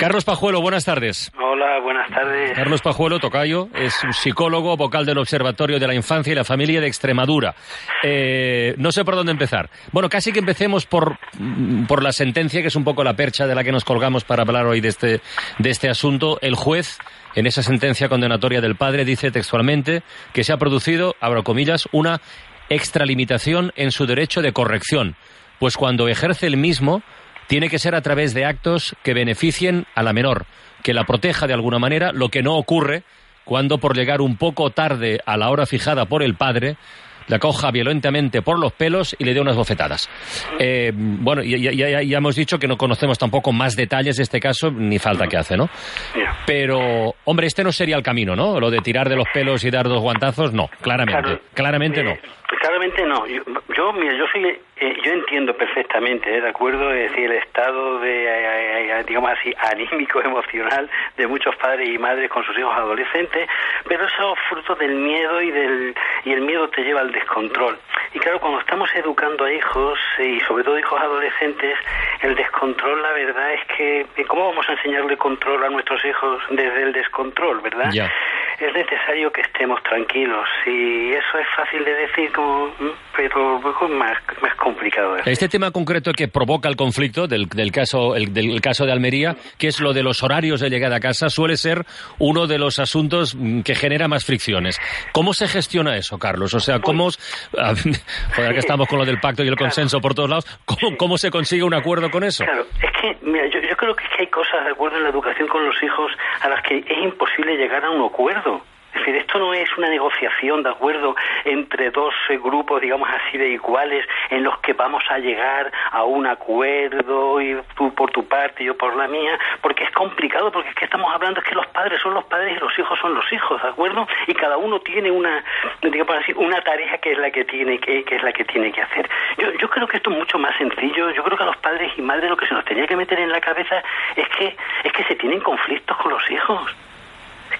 Carlos Pajuelo, buenas tardes. Hola, buenas tardes. Carlos Pajuelo, tocayo, es un psicólogo, vocal del Observatorio de la Infancia y la Familia de Extremadura. Eh, no sé por dónde empezar. Bueno, casi que empecemos por, por la sentencia, que es un poco la percha de la que nos colgamos para hablar hoy de este, de este asunto. El juez, en esa sentencia condenatoria del padre, dice textualmente que se ha producido, abro comillas, una extralimitación en su derecho de corrección, pues cuando ejerce el mismo tiene que ser a través de actos que beneficien a la menor, que la proteja de alguna manera, lo que no ocurre cuando por llegar un poco tarde a la hora fijada por el padre, la coja violentamente por los pelos y le dé unas bofetadas. Eh, bueno, ya, ya, ya, hemos dicho que no conocemos tampoco más detalles de este caso, ni falta que hace, ¿no? Pero, hombre, este no sería el camino, ¿no? Lo de tirar de los pelos y dar dos guantazos, no, claramente, claramente no. Claramente no. Yo, mira, yo soy, eh, yo entiendo perfectamente, ¿eh? de acuerdo, es decir, el estado de, eh, digamos así, anímico, emocional de muchos padres y madres con sus hijos adolescentes, pero eso es fruto del miedo y del y el miedo te lleva al descontrol. Y claro, cuando estamos educando a hijos y sobre todo hijos adolescentes, el descontrol, la verdad es que cómo vamos a enseñarle control a nuestros hijos desde el descontrol, ¿verdad? Es necesario que estemos tranquilos y eso es fácil de decir pero es más, más complicado. Este tema concreto que provoca el conflicto del, del caso el, del caso de Almería, que es lo de los horarios de llegada a casa, suele ser uno de los asuntos que genera más fricciones. ¿Cómo se gestiona eso, Carlos? O sea, ¿cómo, joder, que estamos con lo del pacto y el consenso por todos lados, ¿cómo, ¿cómo, se consigue un acuerdo con eso? Claro, es que, mira, yo creo que hay cosas, de acuerdo, en la educación con los hijos a las que es imposible llegar a un acuerdo. Es decir, esto no es una negociación, ¿de acuerdo?, entre dos eh, grupos, digamos así, de iguales, en los que vamos a llegar a un acuerdo, y tú por tu parte y yo por la mía, porque es complicado, porque es que estamos hablando es que los padres son los padres y los hijos son los hijos, ¿de acuerdo? Y cada uno tiene una, digamos así, una tarea que es la que tiene que, que es la que tiene que hacer. Yo, yo creo que esto es mucho más sencillo. Yo creo que a los padres y madres lo que se nos tenía que meter en la cabeza es que es que se tienen conflictos con los hijos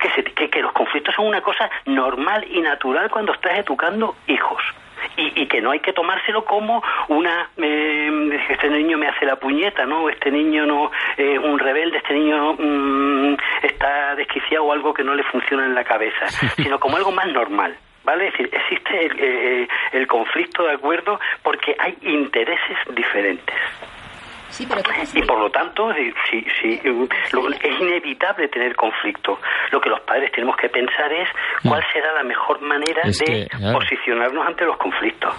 que, que, los conflictos son una cosa normal y natural cuando estás educando hijos. Y, y, que no hay que tomárselo como una eh, este niño me hace la puñeta no este niño no es un rebelde este niño mm, está desquiciado o algo que no le funciona en la cabeza sino como algo más normal ¿Vale? Es decir, existe el, eh, el conflicto de acuerdo porque hay intereses diferentes y por lo tanto, sí, sí, es inevitable tener conflicto. Lo que los padres tenemos que pensar es cuál mm. será la mejor manera de posicionarnos ante los conflictos.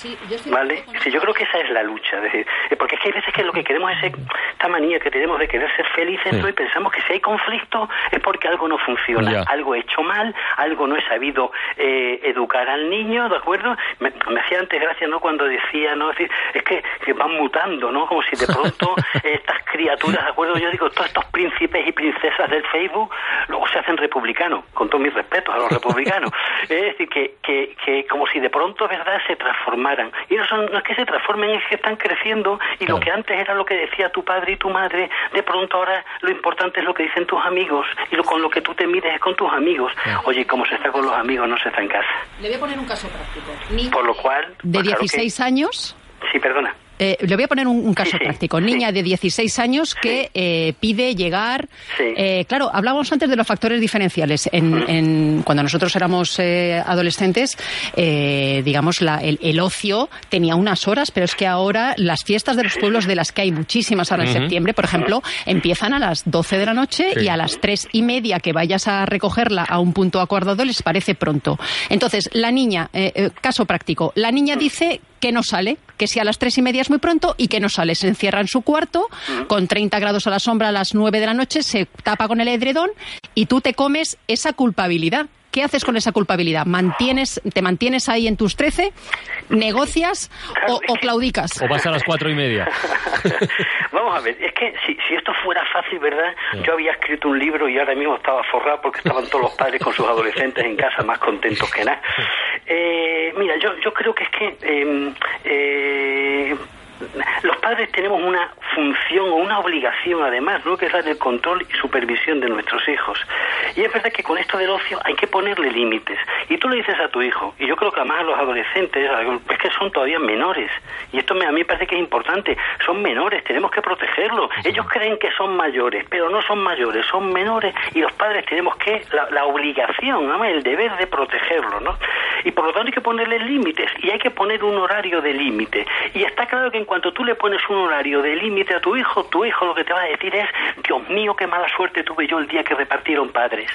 Sí, yo ¿Vale? Sí, yo creo que esa es la lucha. decir, eh, porque es que hay veces que lo que queremos es esta manía que tenemos de querer ser felices y pensamos que si hay conflicto es porque algo no funciona, algo he hecho mal, algo no he sabido eh, educar al niño, ¿de acuerdo? Me, hacía antes gracia, ¿no? Cuando decía, ¿no? Es, decir, es que, que, van mutando, ¿no? Como si de pronto estas criaturas, ¿de acuerdo? Yo digo, todos estos príncipes y princesas del Facebook luego se hacen republicanos, con todos mis respetos a los republicanos. es decir, que, que, que como si de pronto, ¿verdad?, se y no, son, no es que se transformen, es que están creciendo y lo que antes era lo que decía tu padre y tu madre, de pronto ahora lo importante es lo que dicen tus amigos y lo, con lo que tú te mides es con tus amigos. Oye, como se está con los amigos, no se está en casa. Le voy a poner un caso práctico. Por lo cual... De 16 pues años... Sí, perdona. Eh, le voy a poner un, caso práctico. Niña de 16 años que eh, pide llegar. Eh, claro, hablábamos antes de los factores diferenciales. En, cuando nosotros éramos adolescentes, digamos, la, el, ocio tenía unas horas, pero es que ahora las fiestas de los pueblos, de las que hay muchísimas ahora en septiembre, por ejemplo, empiezan a las 12 de la noche y a las tres y media que vayas a recogerla a un punto acordado les parece pronto. Entonces, la niña, caso práctico, la niña dice que no sale, que si a las tres y media es muy pronto y que no sale. Se encierra en su cuarto con 30 grados a la sombra a las 9 de la noche, se tapa con el edredón y tú te comes esa culpabilidad. ¿Qué haces con esa culpabilidad? ¿Mantienes, ¿Te mantienes ahí en tus 13? ¿Negocias o, claudicas? ¿O vas a las cuatro y media? Vamos a ver, es que si, si esto fuera fácil, ¿verdad? Yo había escrito un libro y ahora mismo estaba forrado porque estaban todos los padres con sus adolescentes en casa más contentos que nada. Eh, mira, yo, yo creo que es que... Em, eh, los padres tenemos una función o una obligación además, ¿no? que es la del control y supervisión de nuestros hijos. Y es verdad que con esto del ocio hay que ponerle límites. Y tú le dices a tu hijo, y yo creo que además a los adolescentes, es que son todavía menores, y esto me, a mí me parece que es importante, son menores, tenemos que protegerlos. Ellos creen que son mayores, pero no son mayores, son menores, y los padres tenemos que, la, obligación, ¿no? el deber de protegerlos, ¿no? Y por lo tanto hay que ponerle límites, y hay que poner un horario de límite. Y está claro que en cuanto tú le pones un horario de límite a tu hijo, tu hijo lo que te va a decir es, Dios mío, qué mala suerte tuve yo el día que repartieron padres.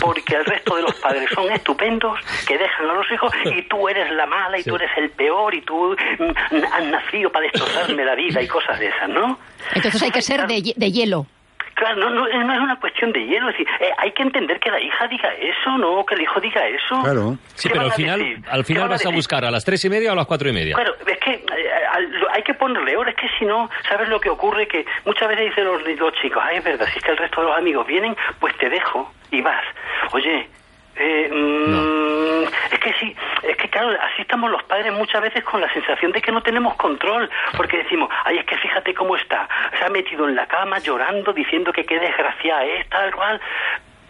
Porque el resto de los padres son estupendos, que dejan a los hijos, y tú eres la mala, y tú eres el peor, y tú has nacido para destrozarme la vida, y cosas de esas, ¿no? Entonces hay que ser de, de hielo. Claro, no, no, no, es una cuestión de hielo. Es decir, eh, hay que entender que la hija diga eso, no que el hijo diga eso. Claro. Sí, pero al final, al final vas a, buscar a las tres y media o a las cuatro y media. Claro, es que eh, que ponerle hora. Es que si no, ¿sabes lo que ocurre? Que muchas veces dicen los, los chicos, ay, es verdad, si es que el resto de los amigos vienen, pues te dejo y vas. Oye, eh, mm, es que sí, es que claro, así estamos los padres muchas veces con la sensación de que no tenemos control, porque decimos, ay, es que fíjate cómo está, se ha metido en la cama llorando, diciendo que qué desgraciada es, tal cual.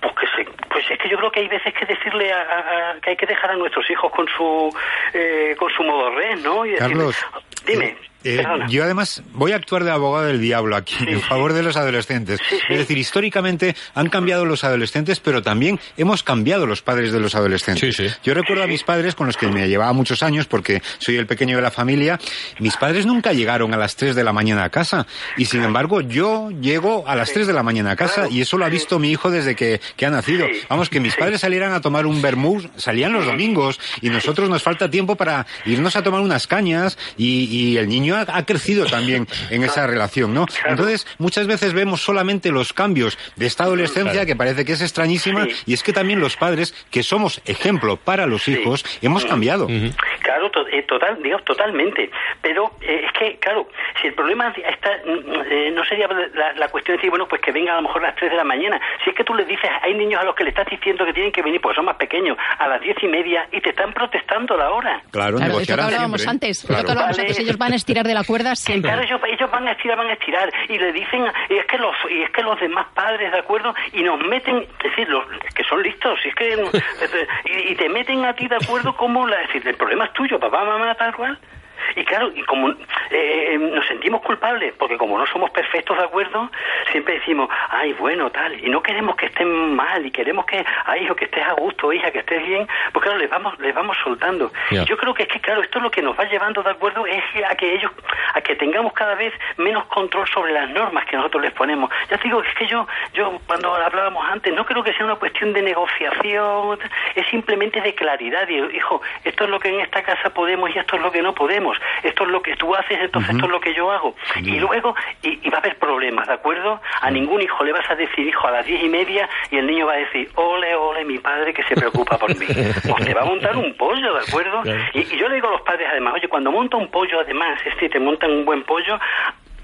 Pues, que pues es que yo creo que hay veces que decirle a, que hay que dejar a nuestros hijos con su eh, con su modo red, ¿no? Y Carlos, dime. Eh, yo además voy a actuar de abogado del diablo aquí, en favor de los adolescentes. Es decir, históricamente han cambiado los adolescentes, pero también hemos cambiado los padres de los adolescentes. Yo recuerdo a mis padres, con los que me llevaba muchos años, porque soy el pequeño de la familia, mis padres nunca llegaron a las 3 de la mañana a casa. Y sin embargo, yo llego a las 3 de la mañana a casa, y eso lo ha visto mi hijo desde que, ha nacido. Vamos, que mis padres salieran a tomar un vermouth, salían los domingos, y nosotros nos falta tiempo para irnos a tomar unas cañas, y el niño ha, crecido también en esa relación, ¿no? Entonces, muchas veces vemos solamente los cambios de esta adolescencia que parece que es extrañísima y es que también los padres, que somos ejemplo para los hijos, hemos cambiado. Claro, eh, total, digamos, totalmente. Pero eh, es que, claro, si el problema está, mm, eh, no sería la, cuestión de decir, bueno, pues que venga a lo mejor a las 3 de la mañana. Si es que tú le dices, hay niños a los que le estás diciendo que tienen que venir porque son más pequeños a las diez y media y te están protestando la hora. Claro, claro eso que hablábamos antes. Claro. hablábamos antes. Ellos van a estirar de la cuerda siempre. Claro, ellos, van a estirar, van a estirar y le dicen, y es que los, y es que los demás padres, ¿de acuerdo? Y nos meten, es decir, los que son listos, y es que, y, te meten a ti, ¿de acuerdo? Como la, es decir, el problema es tuyo, papá, mamá, tal cual. Y claro, y como eh, nos sentimos culpables, porque como no somos perfectos de acuerdo, siempre decimos, ay, bueno, tal, y no queremos que estén mal, y queremos que, ay, hijo, que estés a gusto, hija, que estés bien, pues claro, les vamos, les vamos soltando. Y yo creo que es que, claro, esto es lo que nos va llevando de acuerdo es a que ellos, a que tengamos cada vez menos control sobre las normas que nosotros les ponemos. Ya te digo, es que yo, yo cuando hablábamos antes, no creo que sea una cuestión de negociación, es simplemente de claridad, y, hijo, esto es lo que en esta casa podemos y esto es lo que no podemos esto es lo que tú haces, entonces esto es lo que yo hago. Y luego, y, va a haber problemas, ¿de acuerdo? A ningún hijo le vas a decir, hijo, a las diez y media, y el niño va a decir, ole, ole, mi padre que se preocupa por mí. Pues te va a montar un pollo, ¿de acuerdo? Y, yo le digo a los padres, además, oye, cuando monta un pollo, además, este, te montan un buen pollo,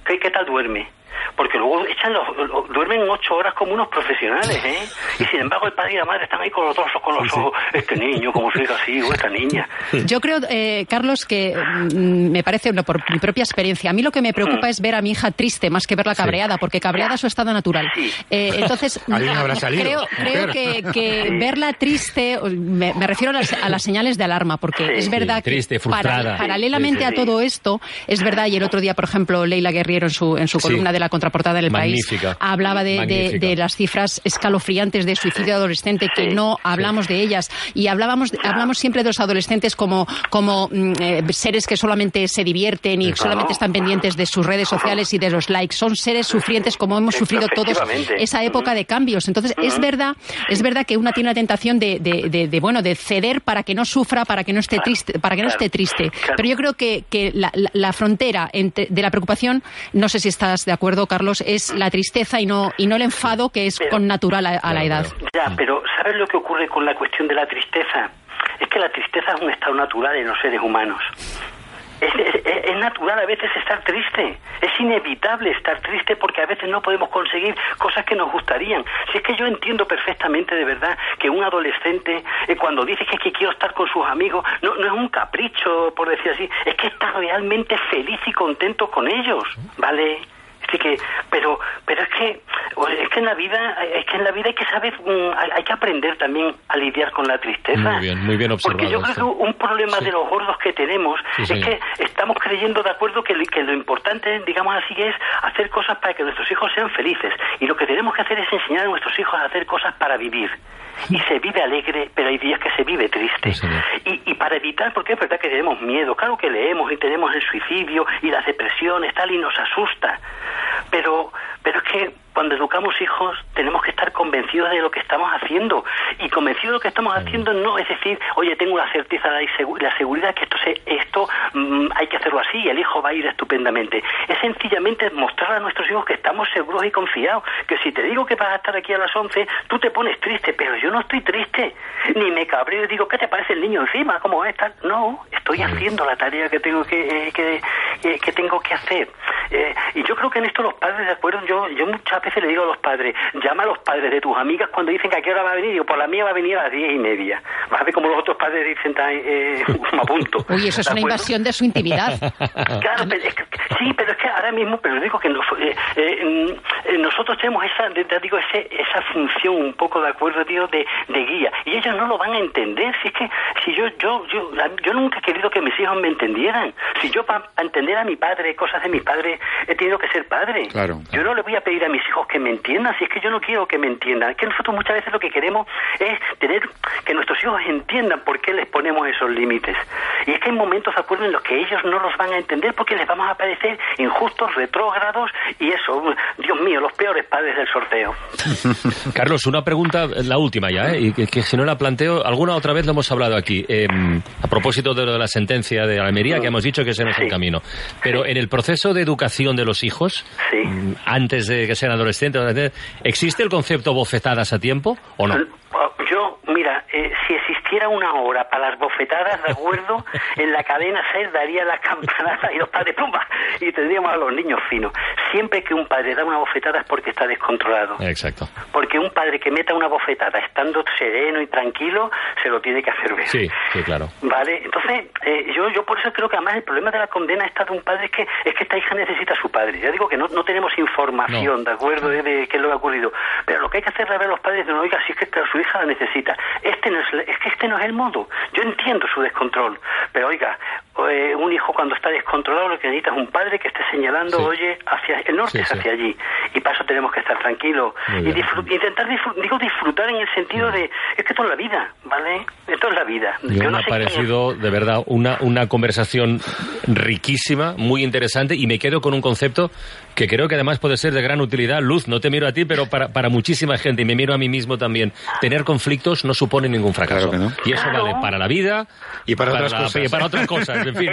¿qué, qué tal duerme? Porque luego echan los, duermen ocho horas como unos profesionales, ¿eh? Y sin embargo el padre y la madre están ahí con los ojos, con los ojos, este niño, como su hija así, o esta niña. Yo creo, eh, Carlos, que mm, me parece, por mi propia experiencia, a mí lo que me preocupa mm. es ver a mi hija triste más que verla cabreada, porque cabreada es su estado natural. Eh, entonces, creo, creo que, verla triste, me, refiero a las, señales de alarma, porque es verdad que paralelamente a todo esto, es verdad, y el otro día, por ejemplo, Leila Guerriero en su, en su columna de la contraportada en el país, hablaba de, las cifras escalofriantes de suicidio adolescente, que no hablamos de ellas. Y hablábamos, hablamos siempre de los adolescentes como, como mm, eh, seres que solamente se divierten y solamente están pendientes de sus redes sociales y de los likes. Son seres sufrientes como hemos sufrido todos esa época de cambios. Entonces, es verdad, es verdad que una tiene la tentación de, de, bueno, de ceder para que no sufra, para que no esté triste, para que no esté triste. Pero yo creo que, que la, la, frontera entre, de la preocupación, no sé si estás de acuerdo Carlos, es la tristeza y no, y no el enfado que es con natural a, la edad. Ya, pero ¿sabes lo que ocurre con la cuestión de la tristeza? Es que la tristeza es un estado natural en los seres humanos. Es, natural a veces estar triste, es inevitable estar triste porque a veces no podemos conseguir cosas que nos gustarían. Si es que yo entiendo perfectamente de verdad que un adolescente eh, cuando dice que, que, quiero estar con sus amigos no, no es un capricho, por decir así, es que está realmente feliz y contento con ellos, ¿vale? Así que, pero, pero es que, es que en la vida, es que en la vida hay que saber, mm, hay, que aprender también a lidiar con la tristeza. Muy bien, muy bien observado. Porque yo creo que un problema de los gordos que tenemos es que estamos creyendo de acuerdo que, que lo importante, digamos así, es hacer cosas para que nuestros hijos sean felices. Y lo que tenemos que hacer es enseñar a nuestros hijos a hacer cosas para vivir y se vive alegre, pero hay días que se vive triste. y, y, para evitar, porque es verdad que tenemos miedo, claro que leemos y tenemos el suicidio y las depresiones, tal, y nos asusta. Pero, pero es que cuando educamos hijos tenemos que estar convencidos de lo que estamos haciendo. Y convencidos de lo que estamos haciendo no es decir, oye, tengo la certeza, la seguridad que esto, se, esto mm, hay que hacerlo así y el hijo va a ir estupendamente. Es sencillamente mostrar a nuestros hijos que estamos seguros y confiados. Que si te digo que vas a estar aquí a las 11, tú te pones triste, pero yo no estoy triste. Ni me cabreo y digo, ¿qué te parece el niño encima? ¿Cómo es? No, estoy haciendo la tarea que tengo que, que, que, tengo que hacer. Eh, y yo creo que en esto los padres, de acuerdo, yo, yo muchas veces le digo a los padres, llama a los padres de tus amigas cuando dicen que a qué hora va a venir, digo, por la mía va a venir a las diez y media. Vas a ver como los otros padres dicen, eh, a punto. Uy, eso es una invasión de su intimidad. claro, pero es que, sí, pero es que ahora mismo, pero digo que eh, eh, mm, nosotros tenemos esa, digo, ese, esa función un poco de acuerdo, tío, de, de guía. Y ellos no lo van a entender. Si es que, si yo, yo, yo, yo nunca he querido que mis hijos me entendieran. Si yo para entender a mi padre, cosas de mi padre, he tenido que ser padre. Claro. Yo no le voy a pedir a mis hijos que me entiendan, si es que yo no quiero que me entiendan. Es que nosotros muchas veces lo que queremos es tener que nuestros hijos entiendan por qué les ponemos esos límites. Y es que hay momentos, de acuerdo, en los que ellos no los van a entender porque les vamos a parecer injustos, retrógrados y eso, Dios mío, los peores padres del sorteo. Carlos, una pregunta, la última ya, ¿eh? y que, si no la planteo, alguna otra vez lo hemos hablado aquí, em, a propósito de, lo de la sentencia de Almería, que hemos dicho que ese no es el camino. Pero en el proceso de educación de los hijos, mm, antes de que sean adolescentes, ¿Existe el concepto bofetadas a tiempo o no? Yo, mira, eh, si existiera una hora para las bofetadas, de acuerdo, en la cadena 6 daría la campanada y los padres ¡pumba! y tendríamos a los niños finos. Siempre que un padre da una bofetada es porque está descontrolado. Exacto. Porque un padre que meta una bofetada estando sereno y tranquilo, se lo tiene que hacer ver. Sí, sí, claro. Vale, entonces, eh, yo, yo por eso creo que además el problema de la condena está de un padre es que, es que esta hija necesita a su padre. Ya digo que no, no tenemos información, ¿de acuerdo?, de, de, qué es lo que ha ocurrido. Pero lo que hay que hacer es ver a los padres de no, oiga, si es que su hija la necesita. Este no es, es que este no es el modo. Yo entiendo su descontrol, pero oiga, eh, un hijo cuando está descontrolado lo que necesita es un padre que esté señalando, oye, hacia el norte es hacia allí. Y para eso tenemos que estar tranquilos. Y intentar digo disfrutar en el sentido de, es que esto es la vida, ¿vale? Esto es la vida. Yo me ha parecido, de verdad, una, una conversación riquísima, muy interesante, y me quedo con un concepto que creo que además puede ser de gran utilidad. Luz, no te miro a ti, pero para, para muchísima gente, y me miro a mí mismo también, tener conflictos no supone ningún fracaso. Y eso vale para la vida y para, otras, cosas. Y para otras cosas. En fin,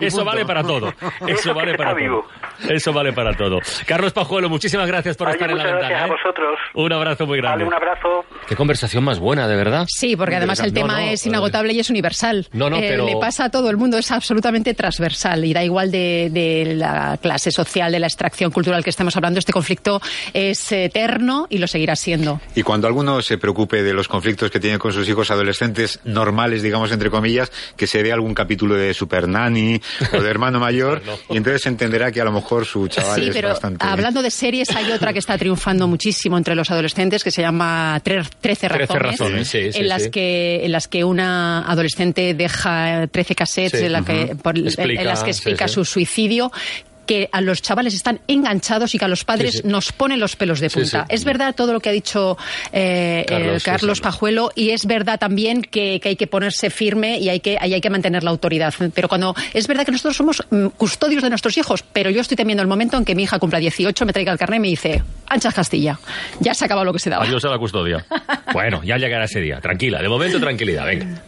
eso vale para todo. Eso vale para todo. Eso vale para todo. Carlos Pajuelo, muchísimas gracias por estar en la ventana. Gracias a ¿eh? vosotros. Un abrazo muy grande. un abrazo. Qué conversación más buena, de verdad. Sí, porque además el tema es inagotable y es universal. No, no, eh, pero... Le pasa a todo el mundo, es absolutamente transversal y da igual de, de la clase social, de la extracción cultural que estamos hablando. Este conflicto es eterno y lo seguirá siendo. Y cuando alguno se preocupe de los conflictos que tiene con sus hijos adolescentes normales, digamos, entre comillas, que se vea algún capítulo de Super Nanny o de Hermano Mayor y entonces entenderá que a lo mejor su chaval sí, es pero bastante... hablando de series, hay otra que está triunfando muchísimo entre los adolescentes que se llama Trece razones, en, las Que, en las que una adolescente deja 13 cassettes en, la que, en, las que explica su suicidio que a los chavales están enganchados y que a los padres nos ponen los pelos de punta. es verdad todo lo que ha dicho eh, Carlos, Pajuelo y es verdad también que, hay que ponerse firme y hay que, hay que mantener la autoridad. Pero cuando es verdad que nosotros somos mm, custodios de nuestros hijos, pero yo estoy temiendo el momento en que mi hija cumpla 18, me traiga el carnet y me dice, Ancha Castilla, ya se ha acabado lo que se daba. Adiós a la custodia. bueno, ya llegará ese día. Tranquila, de momento tranquilidad, venga.